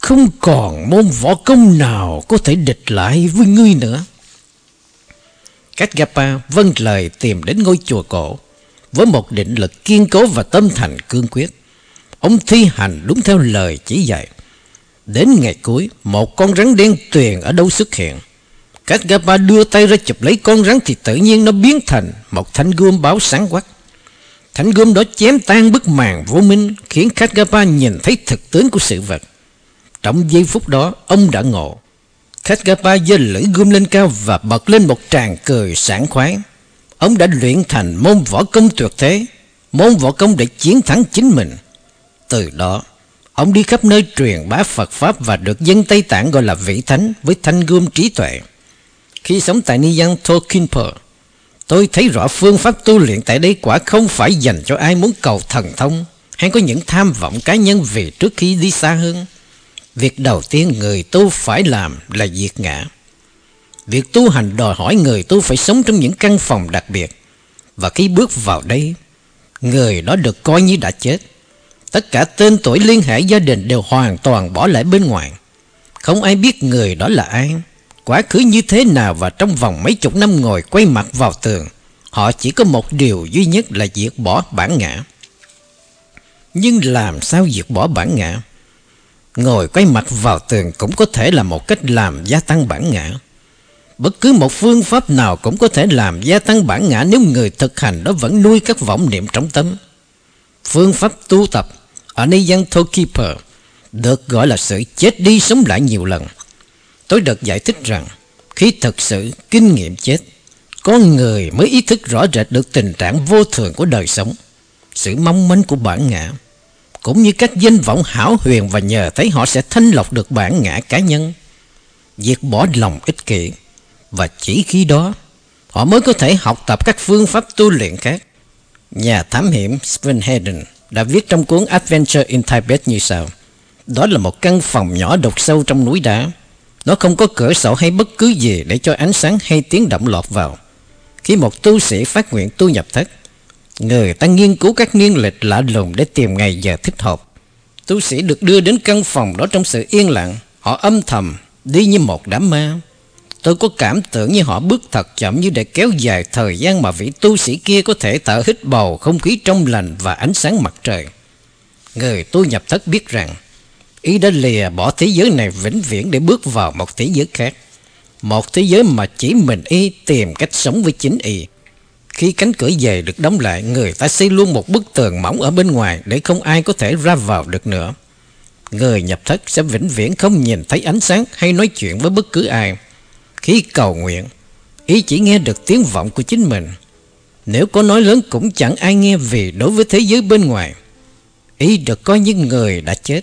không còn môn võ công nào có thể địch lại với ngươi nữa Cách Gapa vâng lời tìm đến ngôi chùa cổ với một định lực kiên cố và tâm thành cương quyết. Ông thi hành đúng theo lời chỉ dạy. Đến ngày cuối, Một con rắn đen tuyền ở đâu xuất hiện? Các Gapa đưa tay ra chụp lấy con rắn Thì tự nhiên nó biến thành Một thanh gươm báo sáng quắc. Thanh gươm đó chém tan bức màn vô minh, Khiến Khatgapa nhìn thấy thực tướng của sự vật. Trong giây phút đó, Ông đã ngộ. Khatgapa giơ lưỡi gươm lên cao Và bật lên một tràng cười sảng khoái. Ông đã luyện thành môn võ công tuyệt thế, Môn võ công để chiến thắng chính mình. Từ đó Ông đi khắp nơi truyền bá Phật Pháp và được dân Tây Tạng gọi là vị thánh với thanh gươm trí tuệ. Khi sống tại Ni Giang Tokinpo, tôi thấy rõ phương pháp tu luyện tại đây quả không phải dành cho ai muốn cầu thần thông hay có những tham vọng cá nhân về trước khi đi xa hơn. Việc đầu tiên người tu phải làm là diệt ngã. Việc tu hành đòi hỏi người tu phải sống trong những căn phòng đặc biệt. Và khi bước vào đây, người đó được coi như đã chết. Tất cả tên tuổi liên hệ gia đình đều hoàn toàn bỏ lại bên ngoài. Không ai biết người đó là ai. Quá khứ như thế nào và trong vòng mấy chục năm ngồi quay mặt vào tường, Họ chỉ có một điều duy nhất là diệt bỏ bản ngã. Nhưng làm sao diệt bỏ bản ngã? Ngồi quay mặt vào tường cũng có thể là một cách làm gia tăng bản ngã. Bất cứ một phương pháp nào cũng có thể làm gia tăng bản ngã Nếu người thực hành đó vẫn nuôi các vọng niệm trong tâm. Phương pháp tu tập ở nơi dân được gọi là sự chết đi sống lại nhiều lần. Tôi được giải thích rằng khi thực sự kinh nghiệm chết, con người mới ý thức rõ rệt được tình trạng vô thường của đời sống, sự mong manh của bản ngã, cũng như các danh vọng hảo huyền và nhờ thấy họ sẽ thanh lọc được bản ngã cá nhân, diệt bỏ lòng ích kỷ Và chỉ khi đó Họ mới có thể học tập các phương pháp tu luyện khác Nhà thám hiểm Sven Hedden đã viết trong cuốn Adventure in Tibet như sau. Đó là một căn phòng nhỏ đục sâu trong núi đá. Nó không có cửa sổ hay bất cứ gì để cho ánh sáng hay tiếng động lọt vào. Khi một tu sĩ phát nguyện tu nhập thất, Người ta nghiên cứu các niên lịch lạ lùng để tìm ngày giờ thích hợp. Tu sĩ được đưa đến căn phòng đó trong sự yên lặng. Họ âm thầm đi như một đám ma. Tôi có cảm tưởng như họ bước thật chậm như để kéo dài thời gian mà vị tu sĩ kia có thể thở hít bầu không khí trong lành và ánh sáng mặt trời. Người tu nhập thất biết rằng ý đã lìa bỏ thế giới này vĩnh viễn để bước vào một thế giới khác. Một thế giới mà chỉ mình y tìm cách sống với chính y. Khi cánh cửa dày được đóng lại, người ta xây luôn một bức tường mỏng ở bên ngoài để không ai có thể ra vào được nữa. Người nhập thất sẽ vĩnh viễn không nhìn thấy ánh sáng hay nói chuyện với bất cứ ai. Khi cầu nguyện, ý chỉ nghe được tiếng vọng của chính mình. Nếu có nói lớn cũng chẳng ai nghe vì đối với thế giới bên ngoài, ý được coi như người đã chết.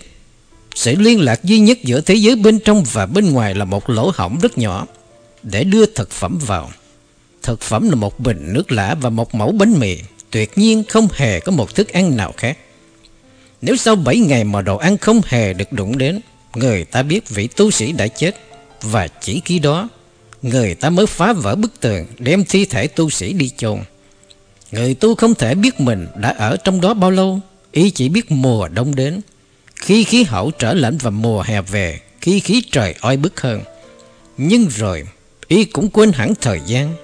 Sự liên lạc duy nhất giữa thế giới bên trong và bên ngoài là một lỗ hỏng rất nhỏ để đưa thực phẩm vào. Thực phẩm là một bình nước lã và một mẫu bánh mì, tuyệt nhiên không hề có một thức ăn nào khác. Nếu sau 7 ngày mà đồ ăn không hề được đụng đến, người ta biết vị tu sĩ đã chết và chỉ khi đó người ta mới phá vỡ bức tường đem thi thể tu sĩ đi chôn. Người tu không thể biết mình đã ở trong đó bao lâu, y chỉ biết mùa đông đến. Khi khí hậu trở lạnh và mùa hè về, khi khí trời oi bức hơn. Nhưng rồi, y cũng quên hẳn thời gian.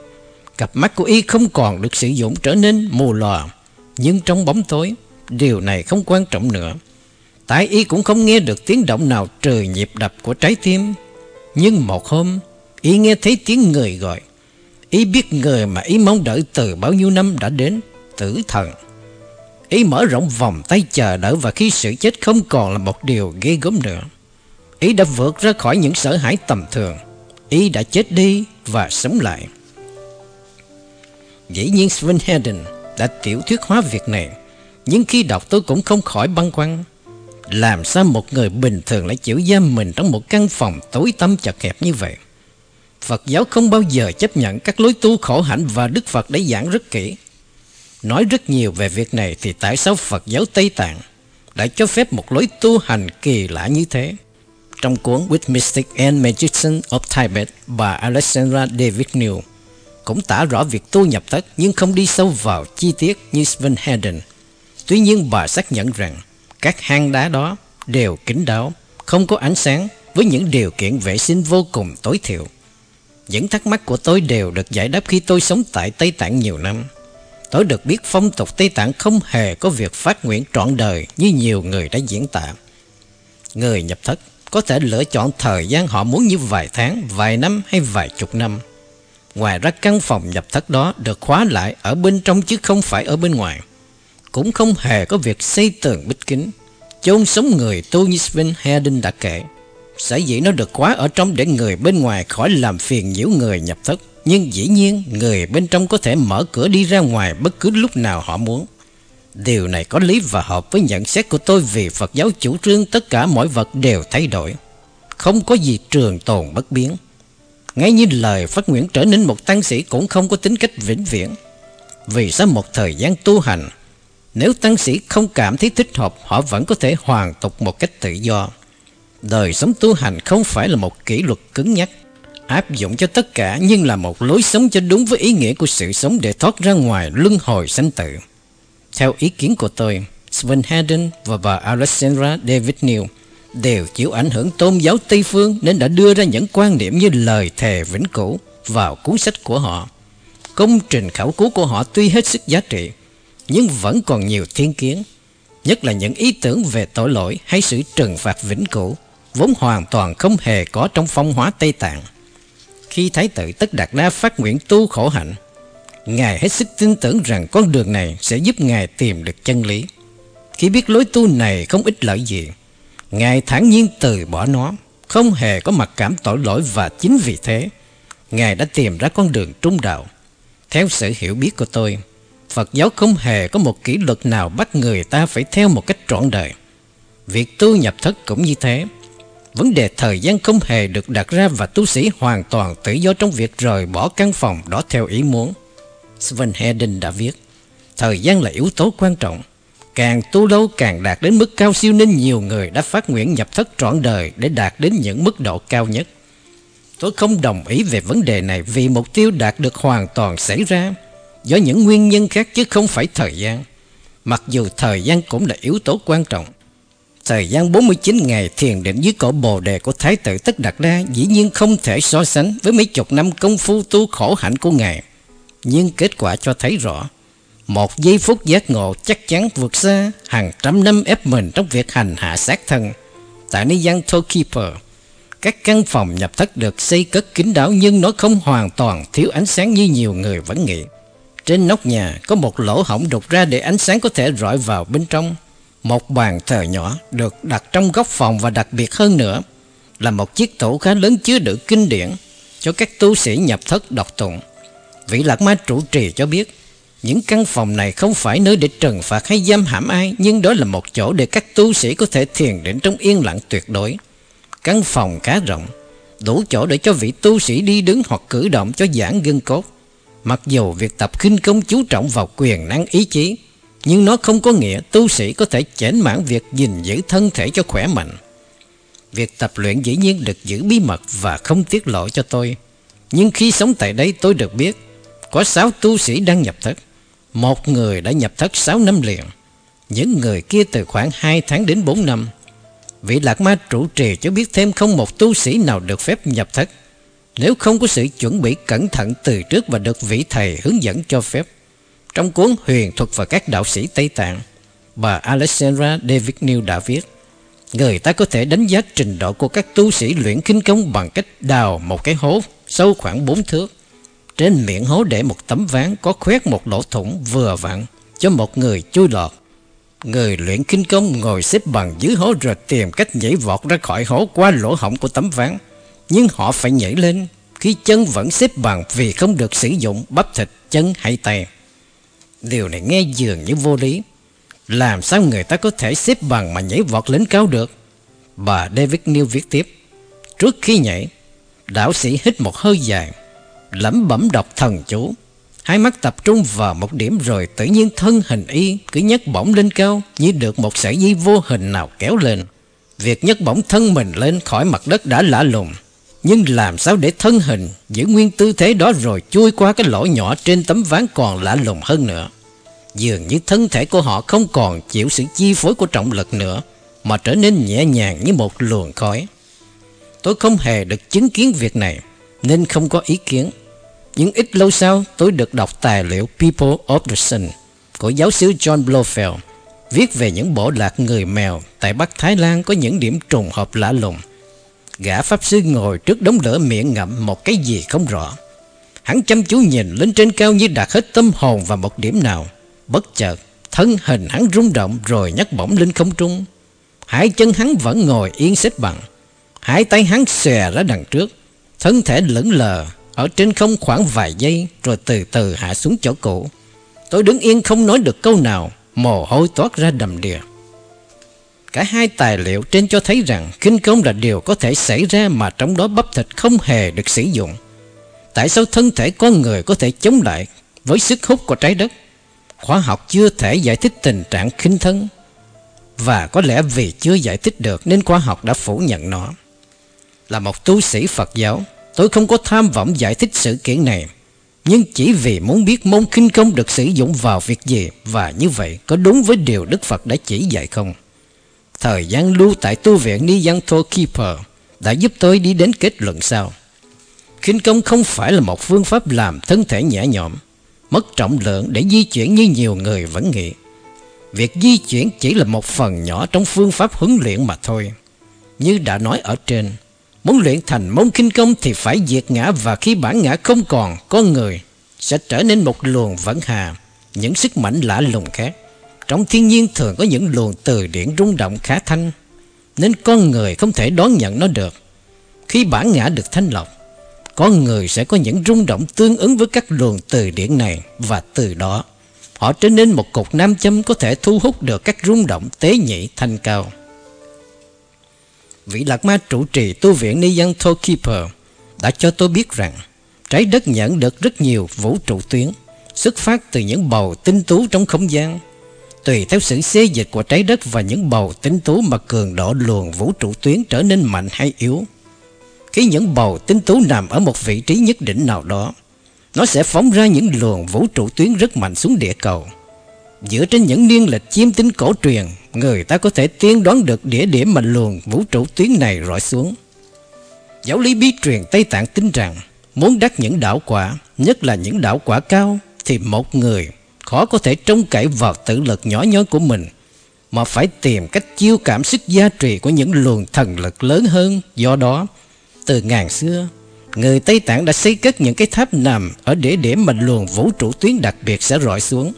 Cặp mắt của y không còn được sử dụng trở nên mù lòa, nhưng trong bóng tối, điều này không quan trọng nữa. Tại y cũng không nghe được tiếng động nào trừ nhịp đập của trái tim. Nhưng một hôm, Ý nghe thấy tiếng người gọi. Ý biết người mà ý mong đợi từ bao nhiêu năm đã đến, Tử thần. Ý mở rộng vòng tay chờ đợi Và khi sự chết không còn là một điều ghê gớm nữa. Ý đã vượt ra khỏi những sợ hãi tầm thường. Ý đã chết đi và sống lại. Dĩ nhiên Sven Hedden đã tiểu thuyết hóa việc này, Nhưng khi đọc tôi cũng không khỏi băn khoăn. Làm sao một người bình thường lại chịu giam mình trong một căn phòng tối tăm chật hẹp như vậy? Phật giáo không bao giờ chấp nhận các lối tu khổ hạnh và Đức Phật đã giảng rất kỹ. Nói rất nhiều về việc này thì tại sao Phật giáo Tây Tạng đã cho phép một lối tu hành kỳ lạ như thế? Trong cuốn With Mystic and Magician of Tibet bà Alexandra David New cũng tả rõ việc tu nhập thất nhưng không đi sâu vào chi tiết như Sven Hedden. Tuy nhiên bà xác nhận rằng các hang đá đó đều kín đáo, không có ánh sáng với những điều kiện vệ sinh vô cùng tối thiểu. Những thắc mắc của tôi đều được giải đáp khi tôi sống tại Tây Tạng nhiều năm. Tôi được biết phong tục Tây Tạng không hề có việc phát nguyện trọn đời như nhiều người đã diễn tả. Người nhập thất có thể lựa chọn thời gian họ muốn như vài tháng, vài năm hay vài chục năm. Ngoài ra căn phòng nhập thất đó được khóa lại ở bên trong chứ không phải ở bên ngoài. Cũng không hề có việc xây tường bích kính, chôn sống người tu như Sven Hedin đã kể. Sở dĩ nó được khóa ở trong để người bên ngoài khỏi làm phiền nhiễu người nhập thất. Nhưng dĩ nhiên, người bên trong có thể mở cửa đi ra ngoài bất cứ lúc nào họ muốn. Điều này có lý và hợp với nhận xét của tôi vì Phật giáo chủ trương tất cả mọi vật đều thay đổi. Không có gì trường tồn bất biến. Ngay như lời phát nguyện trở nên một tăng sĩ cũng không có tính cách vĩnh viễn. Vì sau một thời gian tu hành, Nếu tăng sĩ không cảm thấy thích hợp, Họ vẫn có thể hoàn tục một cách tự do. Đời sống tu hành không phải là một kỷ luật cứng nhắc áp dụng cho tất cả nhưng là một lối sống cho đúng với ý nghĩa của sự sống để thoát ra ngoài luân hồi sanh tử. Theo ý kiến của tôi, Sven Hedden và bà Alexandra David New đều chịu ảnh hưởng tôn giáo Tây Phương nên đã đưa ra những quan điểm như lời thề vĩnh cửu vào cuốn sách của họ. Công trình khảo cứu của họ tuy hết sức giá trị, nhưng vẫn còn nhiều thiên kiến, nhất là những ý tưởng về tội lỗi hay sự trừng phạt vĩnh cửu vốn hoàn toàn không hề có trong phong hóa Tây Tạng. Khi Thái tử Tất Đạt Đa phát nguyện tu khổ hạnh, Ngài hết sức tin tưởng rằng con đường này sẽ giúp Ngài tìm được chân lý. Khi biết lối tu này không ích lợi gì, Ngài thản nhiên từ bỏ nó, không hề có mặc cảm tội lỗi và chính vì thế, Ngài đã tìm ra con đường trung đạo. Theo sự hiểu biết của tôi, Phật giáo không hề có một kỷ luật nào bắt người ta phải theo một cách trọn đời. Việc tu nhập thất cũng như thế. Vấn đề thời gian không hề được đặt ra và tu sĩ hoàn toàn tự do trong việc rời bỏ căn phòng đó theo ý muốn. Sven Hedin đã viết, thời gian là yếu tố quan trọng. Càng tu lâu càng đạt đến mức cao siêu nên nhiều người đã phát nguyện nhập thất trọn đời để đạt đến những mức độ cao nhất. Tôi không đồng ý về vấn đề này vì mục tiêu đạt được hoàn toàn xảy ra do những nguyên nhân khác chứ không phải thời gian. Mặc dù thời gian cũng là yếu tố quan trọng. Thời gian 49 ngày thiền định dưới cổ bồ đề của Thái tử Tất Đạt Đa dĩ nhiên không thể so sánh với mấy chục năm công phu tu khổ hạnh của Ngài. Nhưng kết quả cho thấy rõ, một giây phút giác ngộ chắc chắn vượt xa hàng trăm năm ép mình trong việc hành hạ sát thân. Tại nơi gian Keeper, các căn phòng nhập thất được xây cất kín đáo nhưng nó không hoàn toàn thiếu ánh sáng như nhiều người vẫn nghĩ. Trên nóc nhà có một lỗ hổng đục ra để ánh sáng có thể rọi vào bên trong. Một bàn thờ nhỏ được đặt trong góc phòng và đặc biệt hơn nữa là một chiếc tủ khá lớn chứa đựng kinh điển cho các tu sĩ nhập thất đọc tụng. Vị Lạc Ma trụ trì cho biết những căn phòng này không phải nơi để trừng phạt hay giam hãm ai nhưng đó là một chỗ để các tu sĩ có thể thiền định trong yên lặng tuyệt đối. Căn phòng khá rộng, đủ chỗ để cho vị tu sĩ đi đứng hoặc cử động cho giãn gân cốt. Mặc dù việc tập khinh công chú trọng vào quyền năng ý chí, nhưng nó không có nghĩa tu sĩ có thể chảnh mãn việc gìn giữ thân thể cho khỏe mạnh. Việc tập luyện dĩ nhiên được giữ bí mật và không tiết lộ cho tôi. Nhưng khi sống tại đây tôi được biết, có sáu tu sĩ đang nhập thất. Một người đã nhập thất sáu năm liền. Những người kia từ khoảng 2 tháng đến 4 năm. Vị Lạc Ma trụ trì cho biết thêm không một tu sĩ nào được phép nhập thất. Nếu không có sự chuẩn bị cẩn thận từ trước và được vị thầy hướng dẫn cho phép. Trong cuốn Huyền thuật và các đạo sĩ Tây Tạng, bà Alexandra David New đã viết Người ta có thể đánh giá trình độ của các tu sĩ luyện kinh công bằng cách đào một cái hố sâu khoảng 4 thước. Trên miệng hố để một tấm ván có khoét một lỗ thủng vừa vặn cho một người chui lọt. Người luyện kinh công ngồi xếp bằng dưới hố rồi tìm cách nhảy vọt ra khỏi hố qua lỗ hổng của tấm ván. Nhưng họ phải nhảy lên khi chân vẫn xếp bằng vì không được sử dụng bắp thịt chân hay tay. Điều này nghe dường như vô lý. Làm sao người ta có thể xếp bằng mà nhảy vọt lên cao được? Bà David New viết tiếp. Trước khi nhảy, đạo sĩ hít một hơi dài, lẩm bẩm đọc thần chú. Hai mắt tập trung vào một điểm rồi tự nhiên thân hình y cứ nhấc bổng lên cao như được một sợi dây vô hình nào kéo lên. Việc nhấc bổng thân mình lên khỏi mặt đất đã lạ lùng. Nhưng làm sao để thân hình giữ nguyên tư thế đó rồi chui qua cái lỗ nhỏ trên tấm ván còn lạ lùng hơn nữa. Dường như thân thể của họ không còn chịu sự chi phối của trọng lực nữa, mà trở nên nhẹ nhàng như một luồng khói. Tôi không hề được chứng kiến việc này, nên không có ý kiến. Nhưng ít lâu sau, tôi được đọc tài liệu People of the Sun của giáo sư John Blofeld, viết về những bộ lạc người mèo tại Bắc Thái Lan có những điểm trùng hợp lạ lùng. Gã Pháp Sư ngồi trước đống lửa miệng ngậm một cái gì không rõ. Hắn chăm chú nhìn lên trên cao như đặt hết tâm hồn vào một điểm nào. Bất chợt, thân hình hắn rung động rồi nhấc bổng lên không trung. Hai chân hắn vẫn ngồi yên xếp bằng. Hai tay hắn xòe ra đằng trước. Thân thể lững lờ ở trên không khoảng vài giây rồi từ từ hạ xuống chỗ cũ. Tôi đứng yên không nói được câu nào, mồ hôi toát ra đầm đìa. Cả hai tài liệu trên cho thấy rằng kinh công là điều có thể xảy ra mà trong đó bắp thịt không hề được sử dụng. Tại sao thân thể con người có thể chống lại với sức hút của trái đất? Khoa học chưa thể giải thích tình trạng khinh thân. Và có lẽ vì chưa giải thích được nên khoa học đã phủ nhận nó. Là một tu sĩ Phật giáo, tôi không có tham vọng giải thích sự kiện này. Nhưng chỉ vì muốn biết môn khinh công được sử dụng vào việc gì và như vậy có đúng với điều Đức Phật đã chỉ dạy không? Thời gian lưu tại tu viện Niyanto Keeper đã giúp tôi đi đến kết luận sau. Khinh công không phải là một phương pháp làm thân thể nhẹ nhõm, mất trọng lượng để di chuyển như nhiều người vẫn nghĩ. Việc di chuyển chỉ là một phần nhỏ trong phương pháp huấn luyện mà thôi. Như đã nói ở trên, muốn luyện thành môn khinh công thì phải diệt ngã và khi bản ngã không còn, con người sẽ trở nên một luồng vẫn hà, những sức mạnh lạ lùng khác. Trong thiên nhiên thường có những luồng từ điển rung động khá thanh, Nên con người không thể đón nhận nó được Khi bản ngã được thanh lọc, Con người sẽ có những rung động tương ứng với các luồng từ điển này Và từ đó, Họ trở nên một cục nam châm có thể thu hút được các rung động tế nhị thanh cao vị lạc ma trụ trì tu viện Niyan Keeper đã cho tôi biết rằng, trái đất nhận được rất nhiều vũ trụ tuyến, xuất phát từ những bầu tinh tú trong không gian. Tùy theo sự xê dịch của trái đất và những bầu tinh tú mà cường độ luồng vũ trụ tuyến trở nên mạnh hay yếu. Khi những bầu tinh tú nằm ở một vị trí nhất định nào đó, nó sẽ phóng ra những luồng vũ trụ tuyến rất mạnh xuống địa cầu. Dựa trên những niên lịch chiêm tính cổ truyền, người ta có thể tiên đoán được địa điểm mà luồng vũ trụ tuyến này rọi xuống. Giáo lý bí truyền Tây Tạng tin rằng muốn đắc những đạo quả, nhất là những đạo quả cao, thì một người khó có thể trông cậy vào tự lực nhỏ nhoi của mình, mà phải tìm cách chiêu cảm sức gia trì của những luồng thần lực lớn hơn. Do đó, từ ngàn xưa, người Tây Tạng đã xây cất những cái tháp nằm ở địa điểm mà luồng vũ trụ tuyến đặc biệt sẽ rọi xuống.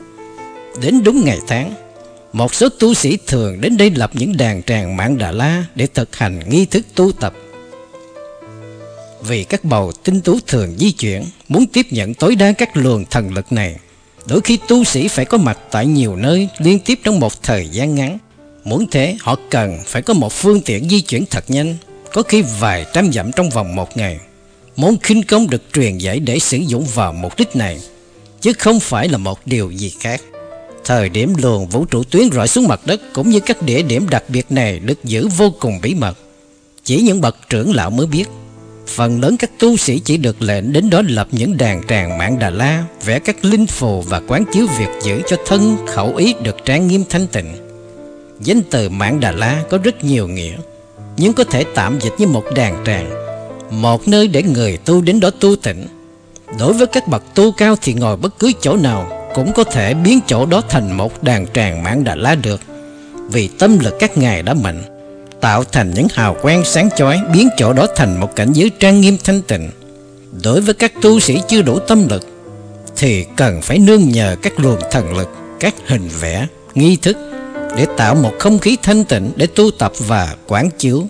Đến đúng ngày tháng, một số tu sĩ thường đến đây lập những đàn tràng mạng Đà La để thực hành nghi thức tu tập. Vì các bầu tinh tú thường di chuyển, muốn tiếp nhận tối đa các luồng thần lực này, đôi khi tu sĩ phải có mặt tại nhiều nơi liên tiếp trong một thời gian ngắn. Muốn thế, họ cần phải có một phương tiện di chuyển thật nhanh, có khi vài trăm dặm trong vòng một ngày. Môn khinh công được truyền dạy để sử dụng vào mục đích này, chứ không phải là một điều gì khác. Thời điểm luồng vũ trụ tuyến rọi xuống mặt đất cũng như các địa điểm đặc biệt này được giữ vô cùng bí mật. Chỉ những bậc trưởng lão mới biết. Phần lớn các tu sĩ chỉ được lệnh đến đó lập những đàn tràng mạng Đà La, vẽ các linh phù và quán chiếu việc giữ cho thân khẩu ý được trang nghiêm thanh tịnh. Danh từ mạng Đà La có rất nhiều nghĩa, nhưng có thể tạm dịch như một đàn tràng, một nơi để người tu đến đó tu tịnh. Đối với các bậc tu cao thì ngồi bất cứ chỗ nào cũng có thể biến chỗ đó thành một đàn tràng mạng Đà La được. Vì tâm lực các ngài đã mạnh, tạo thành những hào quang sáng chói biến chỗ đó thành một cảnh giới trang nghiêm thanh tịnh. Đối với các tu sĩ chưa đủ tâm lực, thì cần phải nương nhờ các luồng thần lực, các hình vẽ, nghi thức để tạo một không khí thanh tịnh để tu tập và quán chiếu